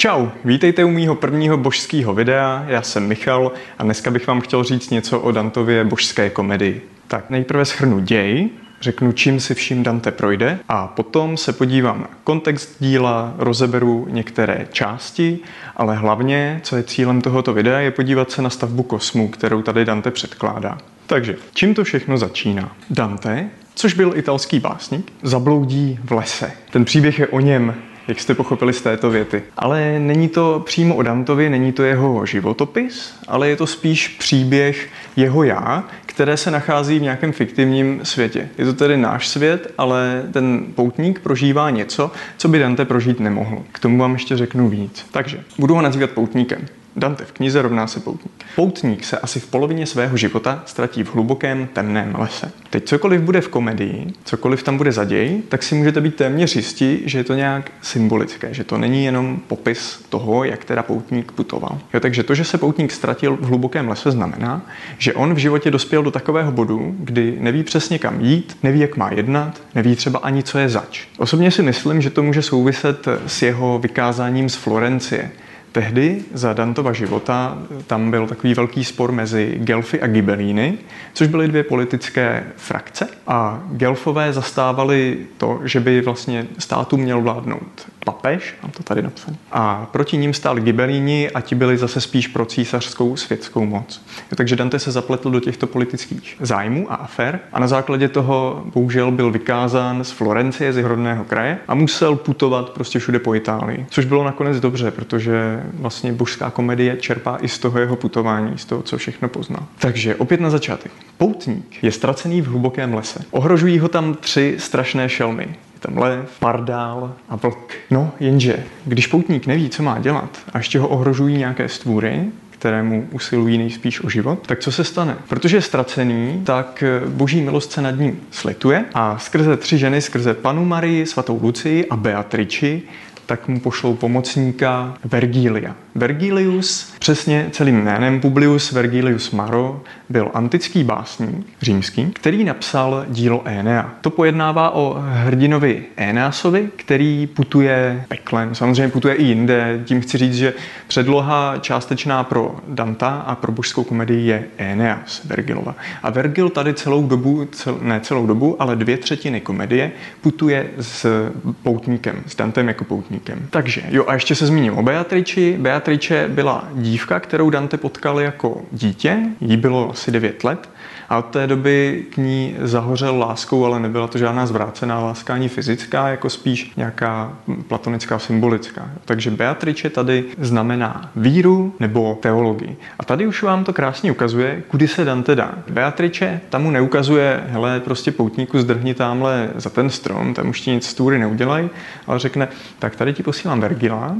Čau, vítejte u mýho prvního božského videa, já jsem Michal a dneska bych vám chtěl říct něco o Dantově božské komedii. Tak nejprve schrnu děj, řeknu, čím si vším Dante projde a potom se podívám na kontext díla, rozeberu některé části, ale hlavně, co je cílem tohoto videa, je podívat se na stavbu kosmu, kterou tady Dante předkládá. Takže, čím to všechno začíná? Dante, což byl italský básník, zabloudí v lese. Ten příběh je o něm, jak jste pochopili z této věty. Ale není to přímo o Dantovi, není to jeho životopis, ale je to spíš příběh jeho já, které se nachází v nějakém fiktivním světě. Je to tedy náš svět, ale ten poutník prožívá něco, co by Dante prožít nemohl. K tomu vám ještě řeknu víc. Takže budu ho nazývat poutníkem. Dante v knize rovná se poutník. Poutník se asi v polovině svého života ztratí v hlubokém temném lese. Teď cokoliv bude v komedii, cokoliv tam bude za děj, tak si můžete být téměř jistí, že je to nějak symbolické, že to není jenom popis toho, jak teda poutník putoval. Jo, takže to, že se poutník ztratil v hlubokém lese, znamená, že on v životě dospěl do takového bodu, kdy neví přesně kam jít, neví, jak má jednat, neví třeba ani, co je zač. Osobně si myslím, že to může souviset s jeho vykázáním z Florencie, Tehdy za Dantova života tam byl takový velký spor mezi Gelfy a Gibelíny, což byly dvě politické frakce a Gelfové zastávali to, že by vlastně státu měl vládnout papež, mám to tady napsané. A proti ním stáli Gibelíni a ti byli zase spíš pro císařskou světskou moc. Takže Dante se zapletl do těchto politických zájmů a afér a na základě toho bohužel byl vykázán z Florencie, z jeho rodného kraje a musel putovat prostě všude po Itálii. Což bylo nakonec dobře, protože vlastně božská komedie čerpá i z toho jeho putování, z toho, co všechno poznal. Takže opět na začátek. Poutník je ztracený v hlubokém lese. Ohrožují ho tam tři strašné šelmy tam lev, pardál a vlk. No, jenže, když poutník neví, co má dělat a ještě ho ohrožují nějaké stvůry, kterému usilují nejspíš o život, tak co se stane? Protože je ztracený, tak boží milost se nad ním slituje a skrze tři ženy, skrze panu Marii, svatou Lucii a Beatriči, tak mu pošlou pomocníka Vergilia. Vergilius, přesně celým jménem Publius Vergilius Maro, byl antický básník římský, který napsal dílo Enea. To pojednává o hrdinovi Eneasovi, který putuje peklem. Samozřejmě putuje i jinde. Tím chci říct, že předloha částečná pro Danta a pro božskou komedii je Eneas Vergilova. A Vergil tady celou dobu, cel, ne celou dobu, ale dvě třetiny komedie putuje s poutníkem, s Dantem jako poutníkem. Takže, jo, a ještě se zmíním o Beatriči. Beatriče byla dívka, kterou Dante potkal jako dítě. Jí bylo asi 9 let a od té doby k ní zahořel láskou, ale nebyla to žádná zvrácená láska ani fyzická, jako spíš nějaká platonická, symbolická. Takže Beatrice tady znamená víru nebo teologii. A tady už vám to krásně ukazuje, kudy se Dante dá. Beatrice tam mu neukazuje, hele, prostě poutníku zdrhni tamhle za ten strom, tam už ti nic z túry neudělají, ale řekne, tak tady ti posílám Vergila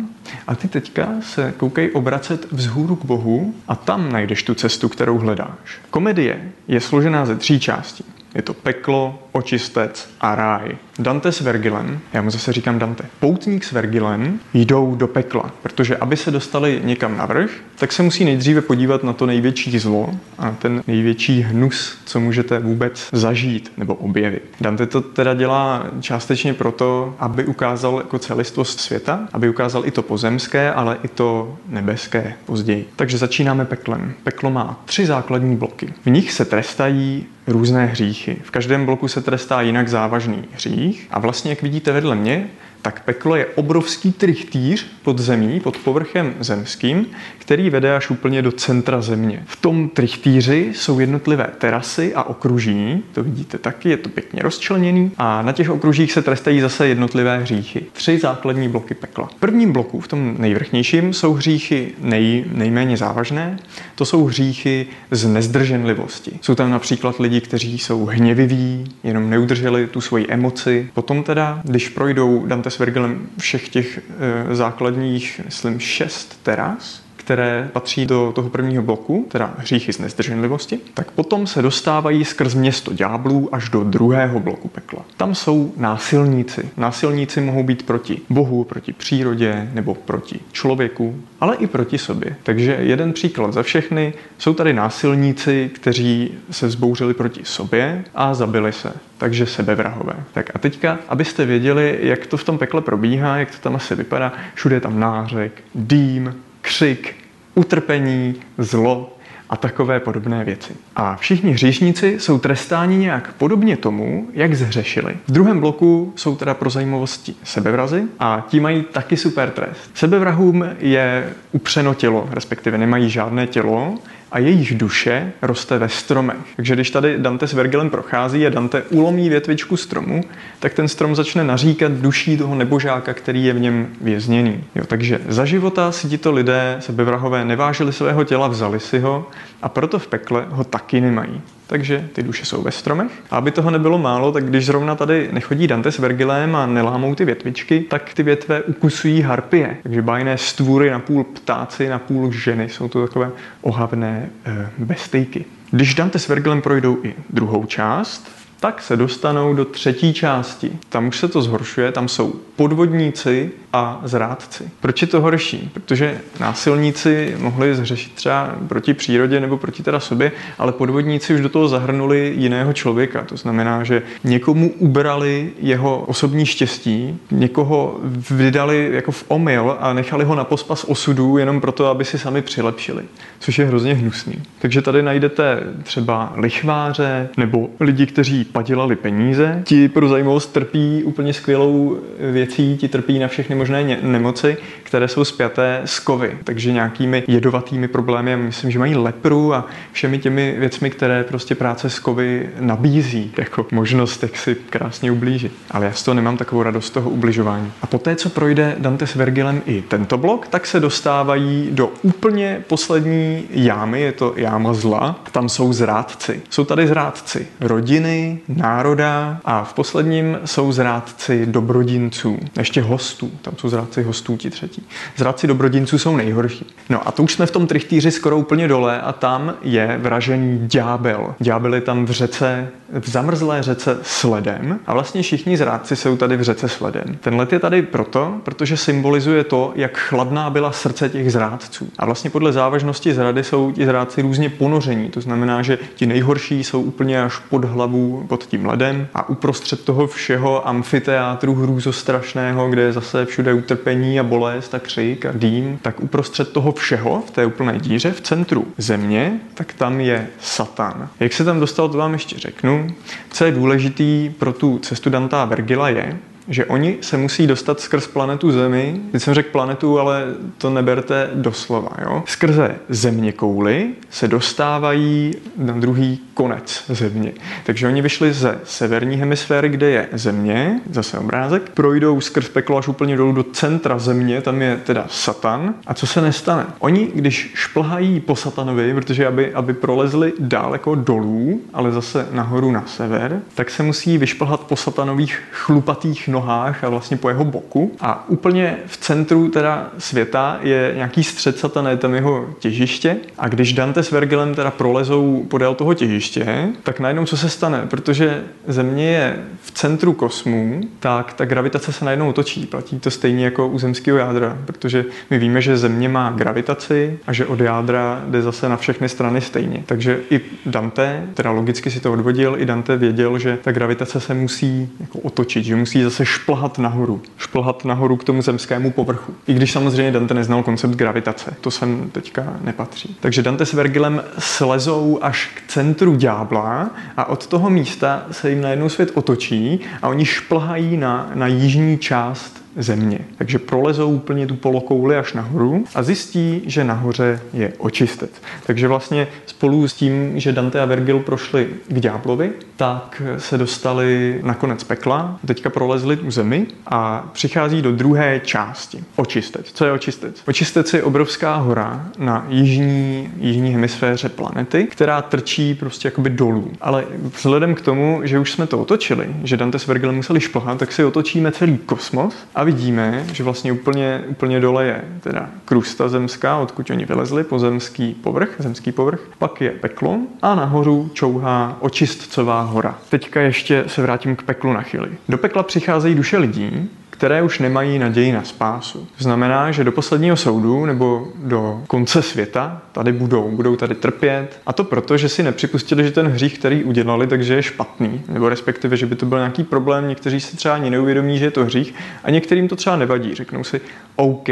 a ty teďka se koukej obracet vzhůru k Bohu a tam najdeš tu cestu, kterou hledáš. Komedie je složená ze tří částí. Je to peklo, očistec a ráj. Dante s Vergilem, já mu zase říkám Dante, poutník s Vergilem jdou do pekla, protože aby se dostali někam navrh, tak se musí nejdříve podívat na to největší zlo a ten největší hnus, co můžete vůbec zažít nebo objevit. Dante to teda dělá částečně proto, aby ukázal jako celistvost světa, aby ukázal i to pozemské, ale i to nebeské později. Takže začínáme peklem. Peklo má tři základní bloky. V nich se trestají různé hříchy. V každém bloku se trestá jinak závažný hřích. A vlastně, jak vidíte vedle mě, tak peklo je obrovský trichtýř pod zemí, pod povrchem zemským, který vede až úplně do centra země. V tom trichtýři jsou jednotlivé terasy a okruží, to vidíte taky, je to pěkně rozčleněný a na těch okružích se trestají zase jednotlivé hříchy. Tři základní bloky pekla. V prvním bloku, v tom nejvrchnějším, jsou hříchy nej, nejméně závažné, to jsou hříchy z nezdrženlivosti. Jsou tam například lidi, kteří jsou hněviví, jenom neudrželi tu svoji emoci. Potom teda, když projdou Dante s Virgilem všech těch e, základních, myslím, šest teras, které patří do toho prvního bloku, teda hříchy z nezdrženlivosti, tak potom se dostávají skrz město ďáblů až do druhého bloku pekla. Tam jsou násilníci. Násilníci mohou být proti Bohu, proti přírodě nebo proti člověku, ale i proti sobě. Takže jeden příklad za všechny. Jsou tady násilníci, kteří se vzbouřili proti sobě a zabili se. Takže sebevrahové. Tak a teďka, abyste věděli, jak to v tom pekle probíhá, jak to tam asi vypadá, všude je tam nářek, dým, křik, utrpení, zlo, a takové podobné věci. A všichni hříšníci jsou trestáni nějak podobně tomu, jak zhřešili. V druhém bloku jsou teda pro zajímavosti sebevrazy a ti mají taky super trest. Sebevrahům je upřeno tělo, respektive nemají žádné tělo, a jejich duše roste ve stromech. Takže když tady Dante s Vergilem prochází a Dante ulomí větvičku stromu, tak ten strom začne naříkat duší toho nebožáka, který je v něm vězněný. Jo, takže za života si tito lidé, sebevrahové, nevážili svého těla, vzali si ho a proto v pekle ho taky nemají takže ty duše jsou ve stromech. A aby toho nebylo málo, tak když zrovna tady nechodí Dante s Vergilem a nelámou ty větvičky, tak ty větve ukusují harpie. Takže bájné stvůry, napůl ptáci, napůl ženy. Jsou to takové ohavné e, bestejky. Když Dante s Vergilem projdou i druhou část, tak se dostanou do třetí části. Tam už se to zhoršuje, tam jsou podvodníci a zrádci. Proč je to horší? Protože násilníci mohli zřešit třeba proti přírodě nebo proti teda sobě, ale podvodníci už do toho zahrnuli jiného člověka. To znamená, že někomu ubrali jeho osobní štěstí, někoho vydali jako v omyl a nechali ho na pospas osudu jenom proto, aby si sami přilepšili, což je hrozně hnusný. Takže tady najdete třeba lichváře nebo lidi, kteří padělali peníze. Ti pro zajímavost trpí úplně skvělou věcí, ti trpí na všechny možné nemoci, které jsou spjaté s kovy, takže nějakými jedovatými problémy. Myslím, že mají lepru a všemi těmi věcmi, které prostě práce s kovy nabízí jako možnost, jak si krásně ublížit. Ale já z toho nemám takovou radost toho ubližování. A poté, co projde Dante s Vergilem i tento blok, tak se dostávají do úplně poslední jámy, je to jáma zla. Tam jsou zrádci. Jsou tady zrádci rodiny, národa a v posledním jsou zrádci dobrodinců, ještě hostů. Tam jsou zrádci hostů ti třetí. Zrádci dobrodinců jsou nejhorší. No a to už jsme v tom trichtýři skoro úplně dole a tam je vražený ďábel. Ďábel je tam v řece, v zamrzlé řece s ledem a vlastně všichni zrádci jsou tady v řece s ledem. Ten led je tady proto, protože symbolizuje to, jak chladná byla srdce těch zrádců. A vlastně podle závažnosti zrady jsou ti zrádci různě ponoření. To znamená, že ti nejhorší jsou úplně až pod hlavu, pod tím ledem a uprostřed toho všeho amfiteátru hrůzostrašného, kde je zase všude utrpení a bolest a křik a dým, tak uprostřed toho všeho v té úplné díře v centru země, tak tam je Satan. Jak se tam dostal, to vám ještě řeknu. Co je důležitý pro tu cestu Danta Vergila je, že oni se musí dostat skrz planetu Zemi. Teď jsem řekl planetu, ale to neberte doslova. Jo? Skrze země kouly se dostávají na druhý konec země. Takže oni vyšli ze severní hemisféry, kde je země, zase obrázek, projdou skrz peklo až úplně dolů do centra země, tam je teda Satan. A co se nestane? Oni, když šplhají po Satanovi, protože aby, aby prolezli daleko dolů, ale zase nahoru na sever, tak se musí vyšplhat po Satanových chlupatých nohách a vlastně po jeho boku. A úplně v centru teda světa je nějaký střed satana, je tam jeho těžiště. A když Dante s Vergilem teda prolezou podél toho těžiště, tak najednou co se stane? Protože Země je v centru kosmu, tak ta gravitace se najednou otočí. Platí to stejně jako u zemského jádra, protože my víme, že Země má gravitaci a že od jádra jde zase na všechny strany stejně. Takže i Dante, teda logicky si to odvodil, i Dante věděl, že ta gravitace se musí jako otočit, že musí zase šplhat nahoru. Šplhat nahoru k tomu zemskému povrchu. I když samozřejmě Dante neznal koncept gravitace. To sem teďka nepatří. Takže Dante s Vergilem slezou až k centru ďábla a od toho místa se jim najednou svět otočí a oni šplhají na, na jižní část země. Takže prolezou úplně tu polokouli až nahoru a zjistí, že nahoře je očistec. Takže vlastně spolu s tím, že Dante a Vergil prošli k ďáblovi, tak se dostali na konec pekla, teďka prolezli tu zemi a přichází do druhé části. Očistec. Co je očistec? Očistec je obrovská hora na jižní, jižní hemisféře planety, která trčí prostě jakoby dolů. Ale vzhledem k tomu, že už jsme to otočili, že Dante s Vergilem museli šplhat, tak si otočíme celý kosmos A vidíme, že vlastně úplně, úplně dole je teda krusta zemská, odkud oni vylezli, pozemský povrch, zemský povrch, pak je peklo a nahoru čouhá očistcová hora. Teďka ještě se vrátím k peklu na chvíli. Do pekla přicházejí duše lidí, které už nemají naději na spásu. To znamená, že do posledního soudu nebo do konce světa tady budou, budou tady trpět. A to proto, že si nepřipustili, že ten hřích, který udělali, takže je špatný, nebo respektive, že by to byl nějaký problém. Někteří si třeba ani neuvědomí, že je to hřích a některým to třeba nevadí. Řeknou si, OK,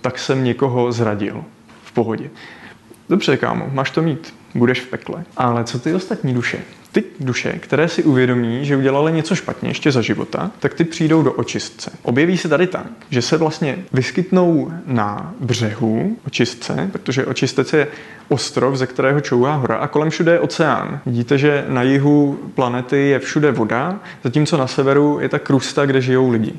tak jsem někoho zradil. V pohodě. Dobře, kámo, máš to mít, budeš v pekle. Ale co ty ostatní duše? Ty duše, které si uvědomí, že udělali něco špatně ještě za života, tak ty přijdou do očistce. Objeví se tady tak, že se vlastně vyskytnou na břehu očistce, protože očistec je ostrov, ze kterého čouhá hora a kolem všude je oceán. Vidíte, že na jihu planety je všude voda, zatímco na severu je ta krusta, kde žijou lidi.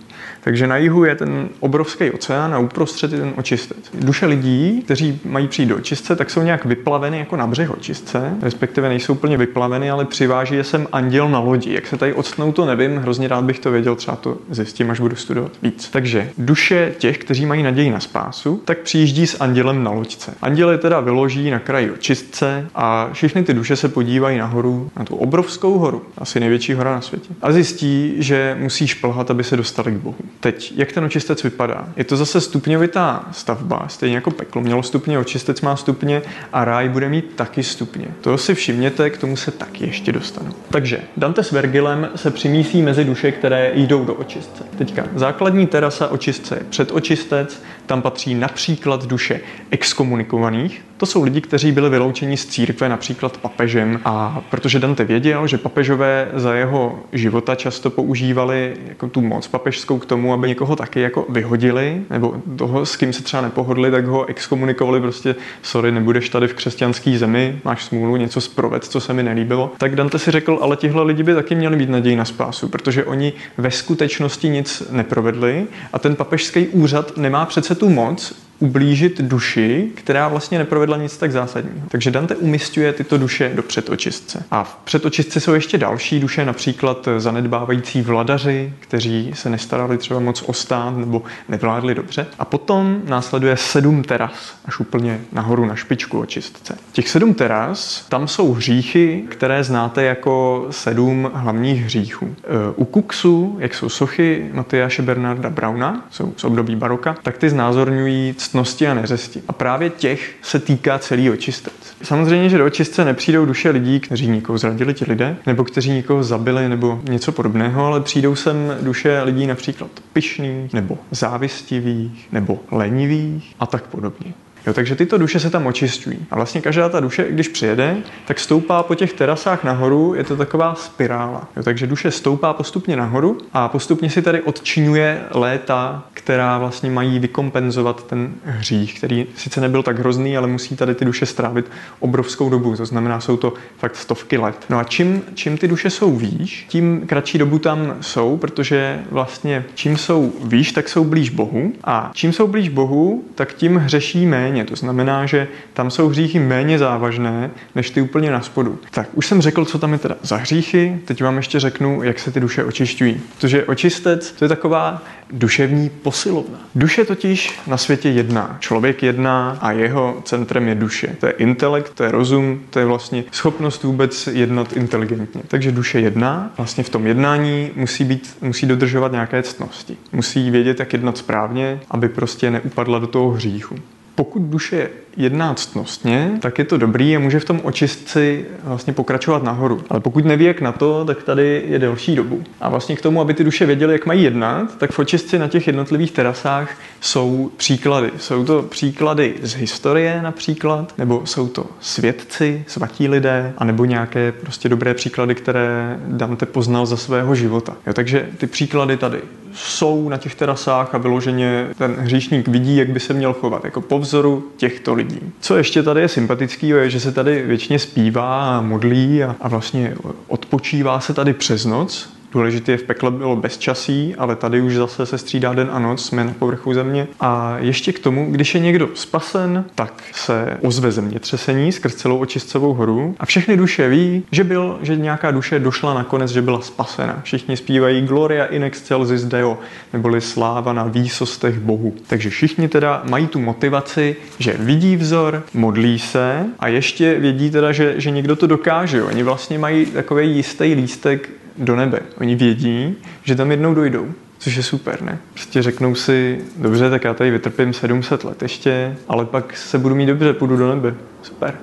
Takže na jihu je ten obrovský oceán a uprostřed je ten očistec. Duše lidí, kteří mají přijít do očistce, tak jsou nějak vyplaveny jako na břeh očistce, respektive nejsou plně vyplaveny, ale přiváží je sem anděl na lodi. Jak se tady odstnou, to nevím, hrozně rád bych to věděl, třeba to zjistím, až budu studovat víc. Takže duše těch, kteří mají naději na spásu, tak přijíždí s andělem na loďce. Anděl je teda vyloží na kraji očistce a všechny ty duše se podívají nahoru, na tu obrovskou horu, asi největší hora na světě. A zjistí, že musí šplhat, aby se dostali k Bohu. Teď, jak ten očistec vypadá? Je to zase stupňovitá stavba, stejně jako peklo. Mělo stupně, očistec má stupně a ráj bude mít taky stupně. To si všimněte, k tomu se taky ještě dostanu. Takže Dante s Vergilem se přimísí mezi duše, které jdou do očistce. Teďka základní terasa očistce je předočistec, tam patří například duše exkomunikovaných. To jsou lidi, kteří byli vyloučeni z církve, například papežem. A protože Dante věděl, že papežové za jeho života často používali jako tu moc papežskou k tomu, aby někoho taky jako vyhodili, nebo toho, s kým se třeba nepohodli, tak ho exkomunikovali prostě, sorry, nebudeš tady v křesťanské zemi, máš smůlu, něco zproved, co se mi nelíbilo. Tak Dante si řekl, ale tihle lidi by taky měli mít naději na spásu, protože oni ve skutečnosti nic neprovedli a ten papežský úřad nemá přece tu moc ublížit duši, která vlastně neprovedla nic tak zásadního. Takže Dante umistuje tyto duše do předočistce. A v předočistce jsou ještě další duše, například zanedbávající vladaři, kteří se nestarali třeba moc o stát nebo nevládli dobře. A potom následuje sedm teras, až úplně nahoru na špičku očistce. Těch sedm teras, tam jsou hříchy, které znáte jako sedm hlavních hříchů. E, u Kuksu, jak jsou sochy Matyáše Bernarda Brauna, jsou z období baroka, tak ty znázorňují ctnosti a neřesti. A právě těch se týká celý očistec. Samozřejmě, že do očistce nepřijdou duše lidí, kteří někoho zradili ti lidé, nebo kteří někoho zabili, nebo něco podobného, ale přijdou sem duše lidí například pyšných, nebo závistivých, nebo lenivých a tak podobně. Jo, takže tyto duše se tam očistují. A vlastně každá ta duše, když přijede, tak stoupá po těch terasách nahoru, je to taková spirála. Jo, takže duše stoupá postupně nahoru a postupně si tady odčinuje léta, která vlastně mají vykompenzovat ten hřích, který sice nebyl tak hrozný, ale musí tady ty duše strávit obrovskou dobu. To znamená, jsou to fakt stovky let. No a čím, čím ty duše jsou výš, tím kratší dobu tam jsou, protože vlastně čím jsou výš, tak jsou blíž Bohu. A čím jsou blíž Bohu, tak tím hřeší méně méně. To znamená, že tam jsou hříchy méně závažné, než ty úplně na spodu. Tak už jsem řekl, co tam je teda za hříchy, teď vám ještě řeknu, jak se ty duše očišťují. Protože očistec to je taková duševní posilovna. Duše totiž na světě jedná. Člověk jedná a jeho centrem je duše. To je intelekt, to je rozum, to je vlastně schopnost vůbec jednat inteligentně. Takže duše jedná, vlastně v tom jednání musí, být, musí dodržovat nějaké ctnosti. Musí vědět, jak jednat správně, aby prostě neupadla do toho hříchu. Pokud duše jedná ctnostně, tak je to dobrý a může v tom očistci vlastně pokračovat nahoru. Ale pokud neví, jak na to, tak tady je delší dobu. A vlastně k tomu, aby ty duše věděly, jak mají jednat, tak v očistci na těch jednotlivých terasách jsou příklady. Jsou to příklady z historie například, nebo jsou to svědci, svatí lidé, anebo nějaké prostě dobré příklady, které Dante poznal za svého života. Jo, takže ty příklady tady jsou na těch terasách a vyloženě ten hříšník vidí, jak by se měl chovat, jako po vzoru těchto lidí. Co ještě tady je sympatický, je, že se tady většině zpívá modlí a, a vlastně odpočívá se tady přes noc Důležité v pekle bylo bezčasí, ale tady už zase se střídá den a noc, jsme na povrchu země. A ještě k tomu, když je někdo spasen, tak se ozve zemětřesení skrz celou očistcovou horu a všechny duše ví, že byl, že nějaká duše došla nakonec, že byla spasena. Všichni zpívají Gloria in excelsis Deo, neboli sláva na výsostech Bohu. Takže všichni teda mají tu motivaci, že vidí vzor, modlí se a ještě vědí teda, že, že někdo to dokáže. Oni vlastně mají takový jistý lístek do nebe. Oni vědí, že tam jednou dojdou. Což je super, ne? Prostě řeknou si, dobře, tak já tady vytrpím 700 let ještě, ale pak se budu mít dobře, půjdu do nebe. Super.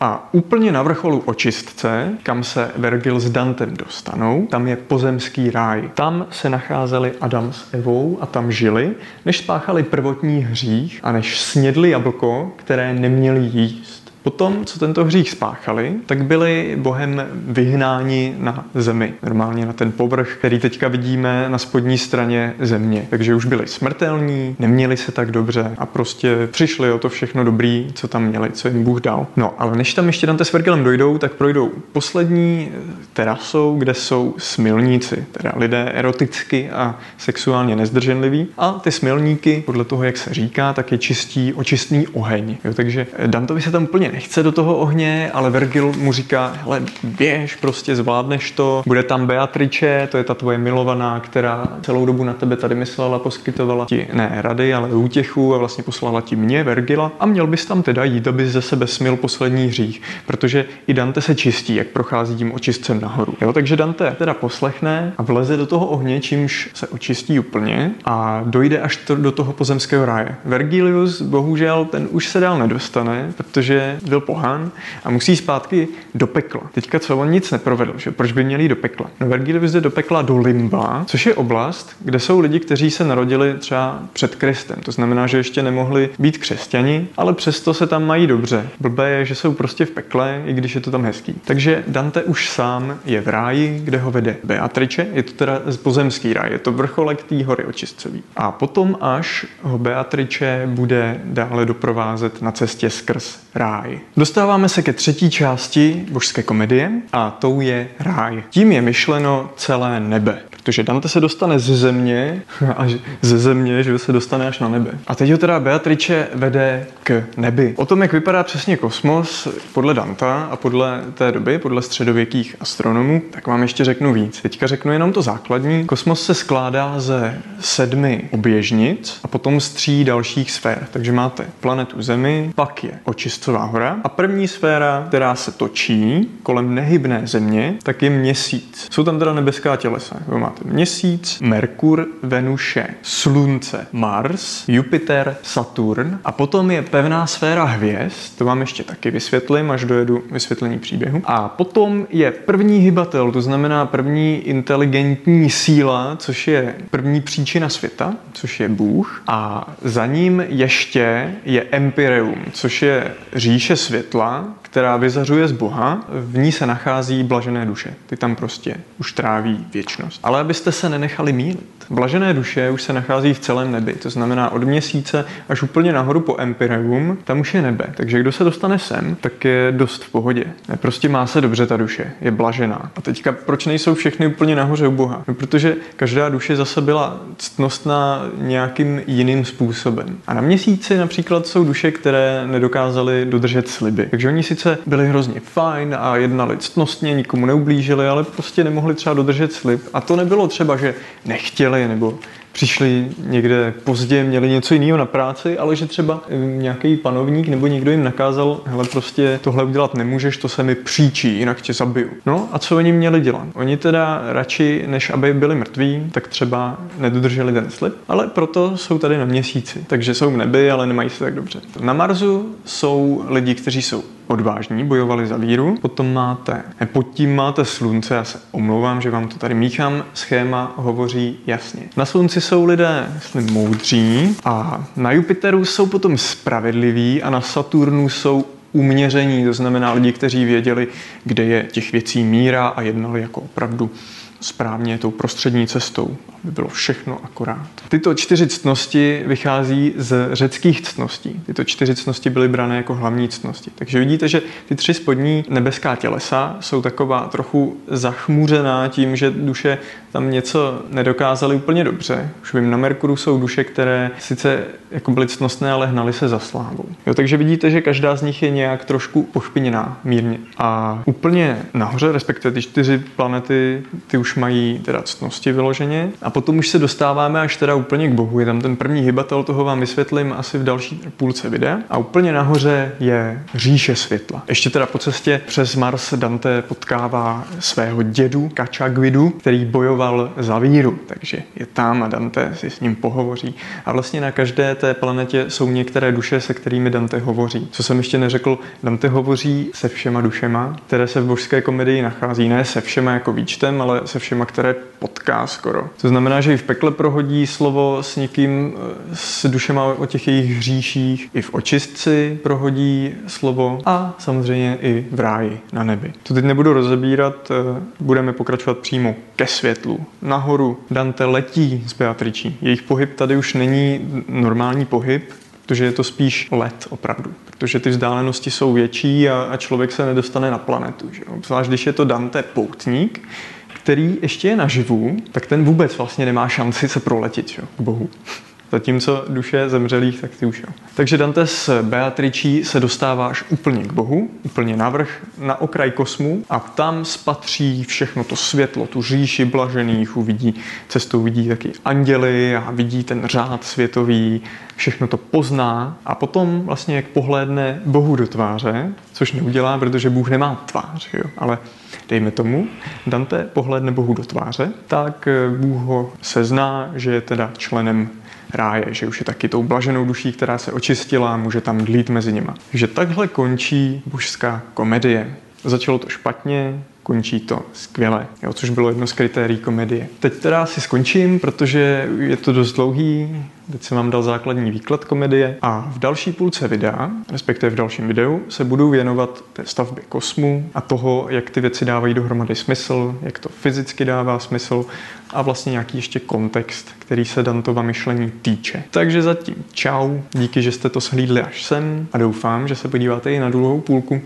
A úplně na vrcholu očistce, kam se Vergil s Dantem dostanou, tam je pozemský ráj. Tam se nacházeli Adam s Evou a tam žili, než spáchali prvotní hřích a než snědli jablko, které neměli jíst. Potom, co tento hřích spáchali, tak byli Bohem vyhnáni na zemi, normálně na ten povrch, který teďka vidíme na spodní straně země. Takže už byli smrtelní, neměli se tak dobře a prostě přišli o to všechno dobrý, co tam měli, co jim Bůh dal. No, ale než tam ještě Dante s Vergilem dojdou, tak projdou poslední terasou, kde jsou smilníci, teda lidé eroticky a sexuálně nezdrženliví. A ty smilníky, podle toho, jak se říká, tak je čistí očistný oheň. Jo, takže Dantovi se tam nechce do toho ohně, ale Vergil mu říká, hele, běž, prostě zvládneš to, bude tam Beatrice, to je ta tvoje milovaná, která celou dobu na tebe tady myslela, poskytovala ti ne rady, ale útěchu a vlastně poslala ti mě, Vergila, a měl bys tam teda jít, aby ze sebe smil poslední hřích, protože i Dante se čistí, jak prochází tím očistcem nahoru. Jo, takže Dante teda poslechne a vleze do toho ohně, čímž se očistí úplně a dojde až to, do toho pozemského ráje. Vergilius, bohužel, ten už se dál nedostane, protože byl pohán a musí zpátky do pekla. Teďka co, on nic neprovedl, že? proč by měli do pekla? No Vergilius jde do pekla do Limba, což je oblast, kde jsou lidi, kteří se narodili třeba před Kristem. To znamená, že ještě nemohli být křesťani, ale přesto se tam mají dobře. Blbé je, že jsou prostě v pekle, i když je to tam hezký. Takže Dante už sám je v ráji, kde ho vede Beatrice, je to teda pozemský ráj, je to vrcholek té hory očistcový. A potom až ho Beatrice bude dále doprovázet na cestě skrz ráj ráj. Dostáváme se ke třetí části božské komedie a tou je ráj. Tím je myšleno celé nebe, protože Dante se dostane ze země až ze země, že se dostane až na nebe. A teď ho teda Beatrice vede k nebi. O tom, jak vypadá přesně kosmos podle Danta a podle té doby, podle středověkých astronomů, tak vám ještě řeknu víc. Teďka řeknu jenom to základní. Kosmos se skládá ze sedmi oběžnic a potom z tří dalších sfér. Takže máte planetu Zemi, pak je očistcová hora a první sféra, která se točí kolem nehybné země, tak je měsíc. Jsou tam teda nebeská tělesa. Máte měsíc, Merkur, Venuše, Slunce, Mars, Jupiter, Saturn a potom je pevná sféra hvězd, to vám ještě taky vysvětlím, až dojedu vysvětlení příběhu. A potom je první hybatel, to znamená první inteligentní síla, což je první příčina světa, což je Bůh. A za ním ještě je Empyreum, což je říše světla, která vyzařuje z Boha, v ní se nachází blažené duše. Ty tam prostě už tráví věčnost. Ale abyste se nenechali mílit. Blažené duše už se nachází v celém nebi, to znamená od měsíce až úplně nahoru po Empyreum, tam už je nebe. Takže kdo se dostane sem, tak je dost v pohodě. Prostě má se dobře ta duše, je blažená. A teďka proč nejsou všechny úplně nahoře u Boha? No, protože každá duše zase byla ctnostná nějakým jiným způsobem. A na měsíci například jsou duše, které nedokázaly dodržet sliby. Takže oni sice byli hrozně fajn a jednali ctnostně, nikomu neublížili, ale prostě nemohli třeba dodržet slib. A to nebylo třeba, že nechtěli nebo přišli někde pozdě, měli něco jiného na práci, ale že třeba nějaký panovník nebo někdo jim nakázal, hele prostě tohle udělat nemůžeš, to se mi příčí, jinak tě zabiju. No a co oni měli dělat? Oni teda radši, než aby byli mrtví, tak třeba nedodrželi ten slib, ale proto jsou tady na měsíci. Takže jsou v nebi, ale nemají se tak dobře. Na Marsu jsou lidi, kteří jsou odvážní, bojovali za víru. Potom máte, pod tím máte slunce, já se omlouvám, že vám to tady míchám, schéma hovoří jasně. Na slunci jsou lidé, myslím, moudří a na Jupiteru jsou potom spravedliví a na Saturnu jsou uměření, to znamená lidi, kteří věděli, kde je těch věcí míra a jednali jako opravdu správně tou prostřední cestou, aby bylo všechno akorát. Tyto čtyři ctnosti vychází z řeckých ctností. Tyto čtyři ctnosti byly brané jako hlavní ctnosti. Takže vidíte, že ty tři spodní nebeská tělesa jsou taková trochu zachmuřená tím, že duše tam něco nedokázaly úplně dobře. Už vím, na Merkuru jsou duše, které sice jako byly ctnostné, ale hnaly se za slávou. Jo, takže vidíte, že každá z nich je nějak trošku pošpiněná mírně. A úplně nahoře, respektive ty čtyři planety, ty už mají teda ctnosti vyloženě. A potom už se dostáváme až teda úplně k Bohu. Je tam ten první hybatel, toho vám vysvětlím asi v další půlce videa. A úplně nahoře je říše světla. Ještě teda po cestě přes Mars Dante potkává svého dědu Kačagvidu, který bojoval za víru. Takže je tam a Dante si s ním pohovoří. A vlastně na každé té planetě jsou některé duše, se kterými Dante hovoří. Co jsem ještě neřekl, Dante hovoří se všema dušema, které se v božské komedii nachází. Ne se všema jako výčtem, ale se všema, které potká skoro. To znamená, že i v pekle prohodí slovo s někým, eh, s dušema o těch jejich hříších, i v očistci prohodí slovo a samozřejmě i v ráji na nebi. To teď nebudu rozebírat, eh, budeme pokračovat přímo ke světlu. Nahoru Dante letí z Beatričí. Jejich pohyb tady už není normální pohyb, protože je to spíš let opravdu. Protože ty vzdálenosti jsou větší a, a člověk se nedostane na planetu. Že? Zvlášť když je to Dante poutník, který ještě je naživu, tak ten vůbec vlastně nemá šanci se proletit že? k Bohu. Zatímco duše zemřelých, tak ty už jo. Takže Dante s Beatričí se dostává až úplně k Bohu, úplně navrch, na okraj kosmu a tam spatří všechno to světlo, tu říši blažených, uvidí cestou, vidí taky anděly a vidí ten řád světový, všechno to pozná a potom vlastně jak pohlédne Bohu do tváře, což neudělá, protože Bůh nemá tvář, jo? ale dejme tomu, Dante pohlédne Bohu do tváře, tak Bůh ho sezná, že je teda členem ráje, že už je taky tou blaženou duší, která se očistila a může tam dlít mezi nima. Takže takhle končí božská komedie. Začalo to špatně, končí to skvěle, jo, což bylo jedno z kritérií komedie. Teď teda si skončím, protože je to dost dlouhý, teď jsem vám dal základní výklad komedie a v další půlce videa, respektive v dalším videu, se budu věnovat té stavbě kosmu a toho, jak ty věci dávají dohromady smysl, jak to fyzicky dává smysl a vlastně nějaký ještě kontext, který se Dantova myšlení týče. Takže zatím čau, díky, že jste to shlídli až sem a doufám, že se podíváte i na druhou půlku.